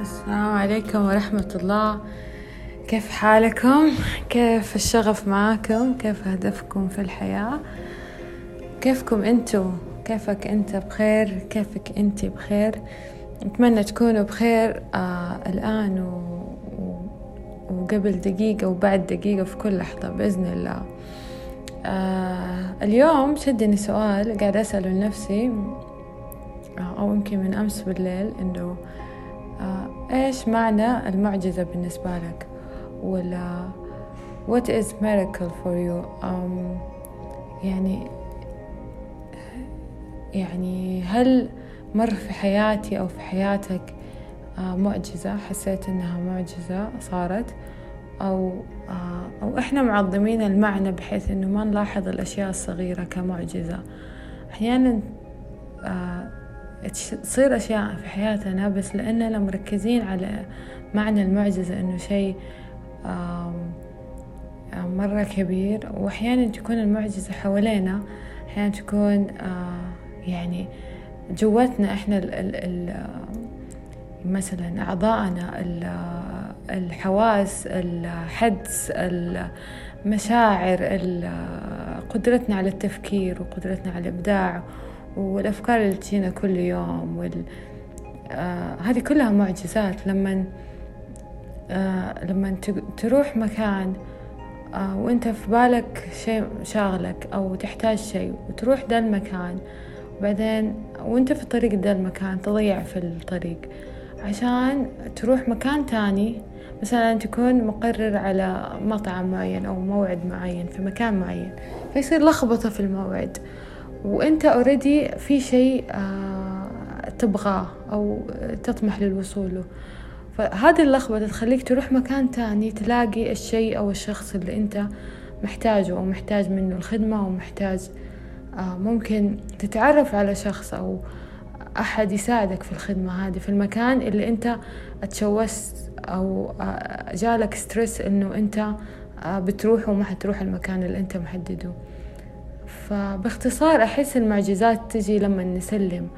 السلام عليكم ورحمة الله كيف حالكم؟ كيف الشغف معاكم؟ كيف هدفكم في الحياة؟ كيفكم انتو؟ كيفك انت بخير؟ كيفك انت بخير؟ أتمنى تكونوا بخير آه الآن و... وقبل دقيقة وبعد دقيقة في كل لحظة بإذن الله آه اليوم شدني سؤال قاعد أسأله لنفسي آه أو يمكن من أمس بالليل إنه إيش معنى المعجزة بالنسبة لك؟ ولا what is miracle for you um, يعني يعني هل مر في حياتي أو في حياتك آه معجزة؟ حسيت إنها معجزة صارت؟ أو آه أو إحنا معظمين المعنى بحيث إنه ما نلاحظ الأشياء الصغيرة كمعجزة. أحيانا آه تصير أشياء في حياتنا بس لأننا مركزين على معنى المعجزة إنه شيء مرة كبير. وأحيانا تكون المعجزة حوالينا أحيانا تكون يعني جواتنا إحنا ال ال ال مثلا أعضائنا الحواس الحدس المشاعر قدرتنا على التفكير وقدرتنا على الإبداع. والأفكار اللي تجينا كل يوم وال... آه هذه كلها معجزات. لما آه لما تروح مكان آه وأنت في بالك شيء شاغلك أو تحتاج شيء وتروح ذا المكان وبعدين وأنت في طريق ذا المكان تضيع في الطريق عشان تروح مكان تاني. مثلا تكون مقرر على مطعم معين أو موعد معين في مكان معين فيصير لخبطة في الموعد. وأنت اوريدي في شيء آه تبغاه أو تطمح للوصول له. فهذه اللخبطة تخليك تروح مكان تاني تلاقي الشيء أو الشخص اللي أنت محتاجه أو محتاج منه الخدمة أو محتاج آه ممكن تتعرف على شخص أو أحد يساعدك في الخدمة هذه. في المكان اللي أنت اتشوست أو آه جالك stress إنه أنت بتروح وما حتروح المكان اللي أنت محدده. فباختصار أحس المعجزات تجي لما نسلم.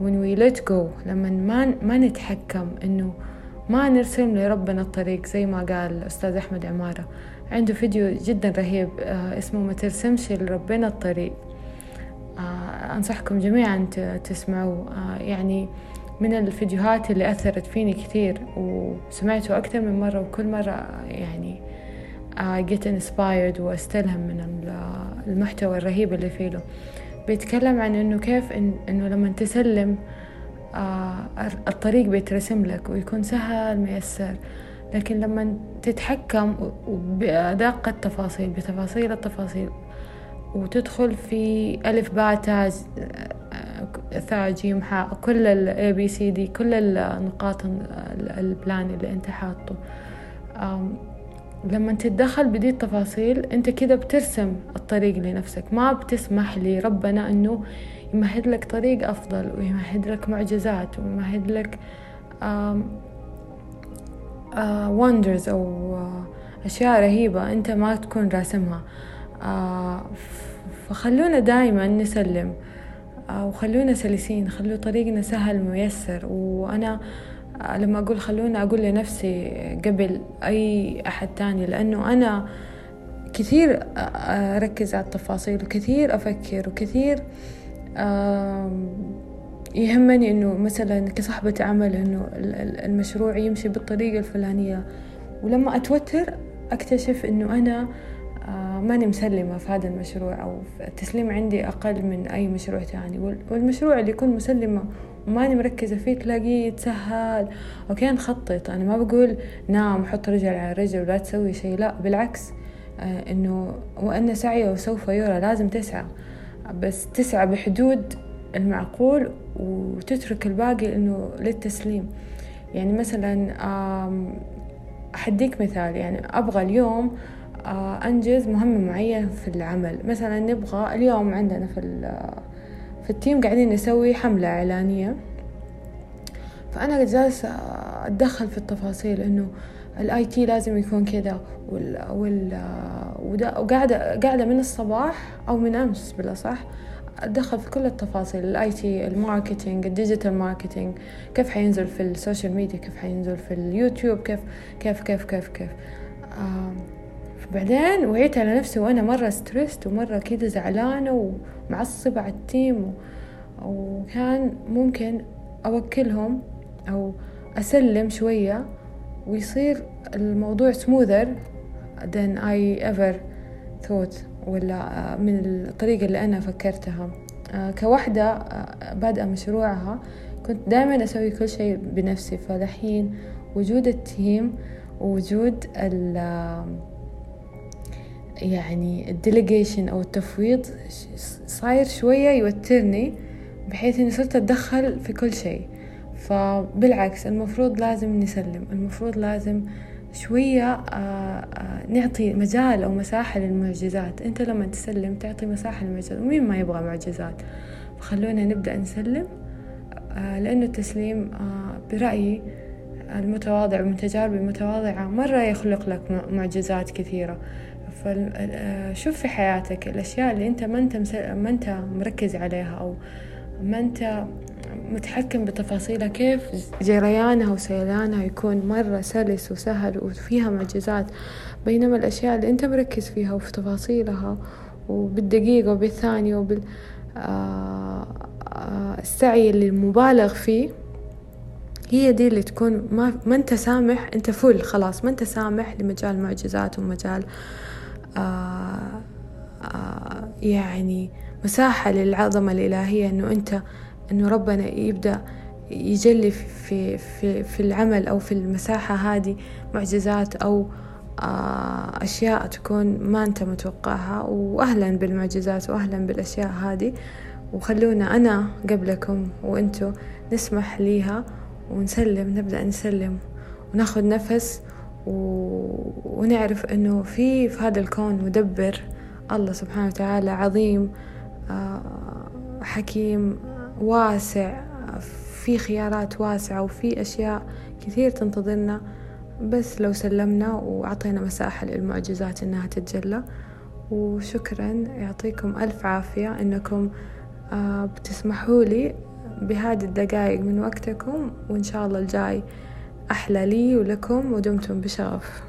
When we let go لما ما ما نتحكم إنه ما نرسم لربنا الطريق زي ما قال أستاذ أحمد عمارة. عنده فيديو جدا رهيب آه اسمه ما ترسمش لربنا الطريق. آه أنصحكم جميعا تسمعوه. آه يعني من الفيديوهات اللي أثرت فيني كثير وسمعته أكثر من مرة وكل مرة يعني get inspired وأستلهم من المحتوى الرهيب اللي فيه له. بيتكلم عن إنه كيف إن إنه لما تسلم آه الطريق بيترسم لك ويكون سهل ميسر لكن لما تتحكم بأدق التفاصيل بتفاصيل التفاصيل وتدخل في ألف باء تاء ثاء جيم حاء كل ال A B C D كل النقاط ال plan اللي أنت حاطه. لما تتدخل بدي التفاصيل انت كده بترسم الطريق لنفسك. ما بتسمح لربنا انه يمهد لك طريق أفضل ويمهد لك معجزات ويمهد لك wonders أو أشياء رهيبة انت ما تكون راسمها. فخلونا دايما نسلم وخلونا سلسين خلوا طريقنا سهل ميسر. وأنا لما أقول خلونا أقول لنفسي قبل أي أحد تاني لأنه أنا كثير أركز على التفاصيل وكثير أفكر وكثير يهمني إنه مثلا كصاحبة عمل إنه المشروع يمشي بالطريقة الفلانية. ولما أتوتر أكتشف إنه أنا ماني مسلمة في هذا المشروع أو التسليم عندي أقل من أي مشروع تاني. والمشروع اللي يكون مسلمة وماني مركزة فيه تلاقيه يتسهل. أوكي نخطط أنا ما بقول نام حط رجل على رجل ولا تسوي شيء لا بالعكس. آه إنه وأن سعيه سوف يرى لازم تسعى. بس تسعى بحدود المعقول وتترك الباقي إنه للتسليم. يعني مثلا أديك مثال. يعني أبغى اليوم أنجز مهمة معينة في العمل. مثلا نبغى اليوم عندنا في في ال team قاعدين نسوي حملة إعلانية. فأنا جالسة أتدخل في التفاصيل إنه ال IT لازم يكون كذا وال وال وقاعدة قاعدة من الصباح أو من أمس بالأصح أتدخل في كل التفاصيل ال IT ال marketing ال digital marketing كيف حينزل في ال social media كيف حينزل في اليوتيوب كيف كيف كيف كيف كيف. آه بعدين وعيت على نفسي وأنا مرة stressed ومرة كده زعلانة ومعصبة على ال team وكان ممكن أوكلهم أو أسلم شوية ويصير الموضوع smoother than I ever thought ولا من الطريقة اللي أنا فكرتها. كوحدة بادئة مشروعها كنت دائما أسوي كل شيء بنفسي. فدحين وجود ال team ووجود ال يعني ال delegation أو التفويض صاير شوية يوترني بحيث إني صرت أتدخل في كل شيء. فبالعكس المفروض لازم نسلم المفروض لازم شوية آه، آه، نعطي مجال أو مساحة للمعجزات. أنت لما تسلم تعطي مساحة للمعجزات. ومين ما يبغى معجزات؟ فخلونا نبدأ نسلم آه، لأنه التسليم برأيي المتواضع ومن تجاربي المتواضعة مرة يخلق لك معجزات كثيرة. فشوف في حياتك الأشياء اللي أنت ما أنت ما أنت مركز عليها أو ما أنت متحكم بتفاصيلها كيف جريانها وسيلانها يكون مرة سلس وسهل وفيها معجزات. بينما الأشياء اللي أنت مركز فيها وفي تفاصيلها وبالدقيقة وبالثانية وبال آه، آه، السعي اللي مبالغ فيه هي دي اللي تكون ما, ما أنت سامح أنت فل خلاص ما أنت سامح لمجال معجزات ومجال آه آه يعني مساحة للعظمة الإلهية إنه أنت إنه ربنا يبدأ يجلي في في في العمل أو في المساحة هذه معجزات أو آه، أشياء تكون ما أنت متوقعها وأهلا بالمعجزات وأهلا بالأشياء هذه وخلونا أنا قبلكم وأنتوا نسمح ليها ونسلم نبدأ نسلم وناخذ نفس. ونعرف إنه في في هذا الكون مدبر الله سبحانه وتعالى عظيم آه، حكيم واسع في خيارات واسعة وفي أشياء كثير تنتظرنا بس لو سلمنا وأعطينا مساحة للمعجزات إنها تتجلى. وشكرا يعطيكم ألف عافية إنكم آه، بتسمحوا لي بهذه الدقائق من وقتكم وإن شاء الله الجاي أحلى لي ولكم ودمتم بشغف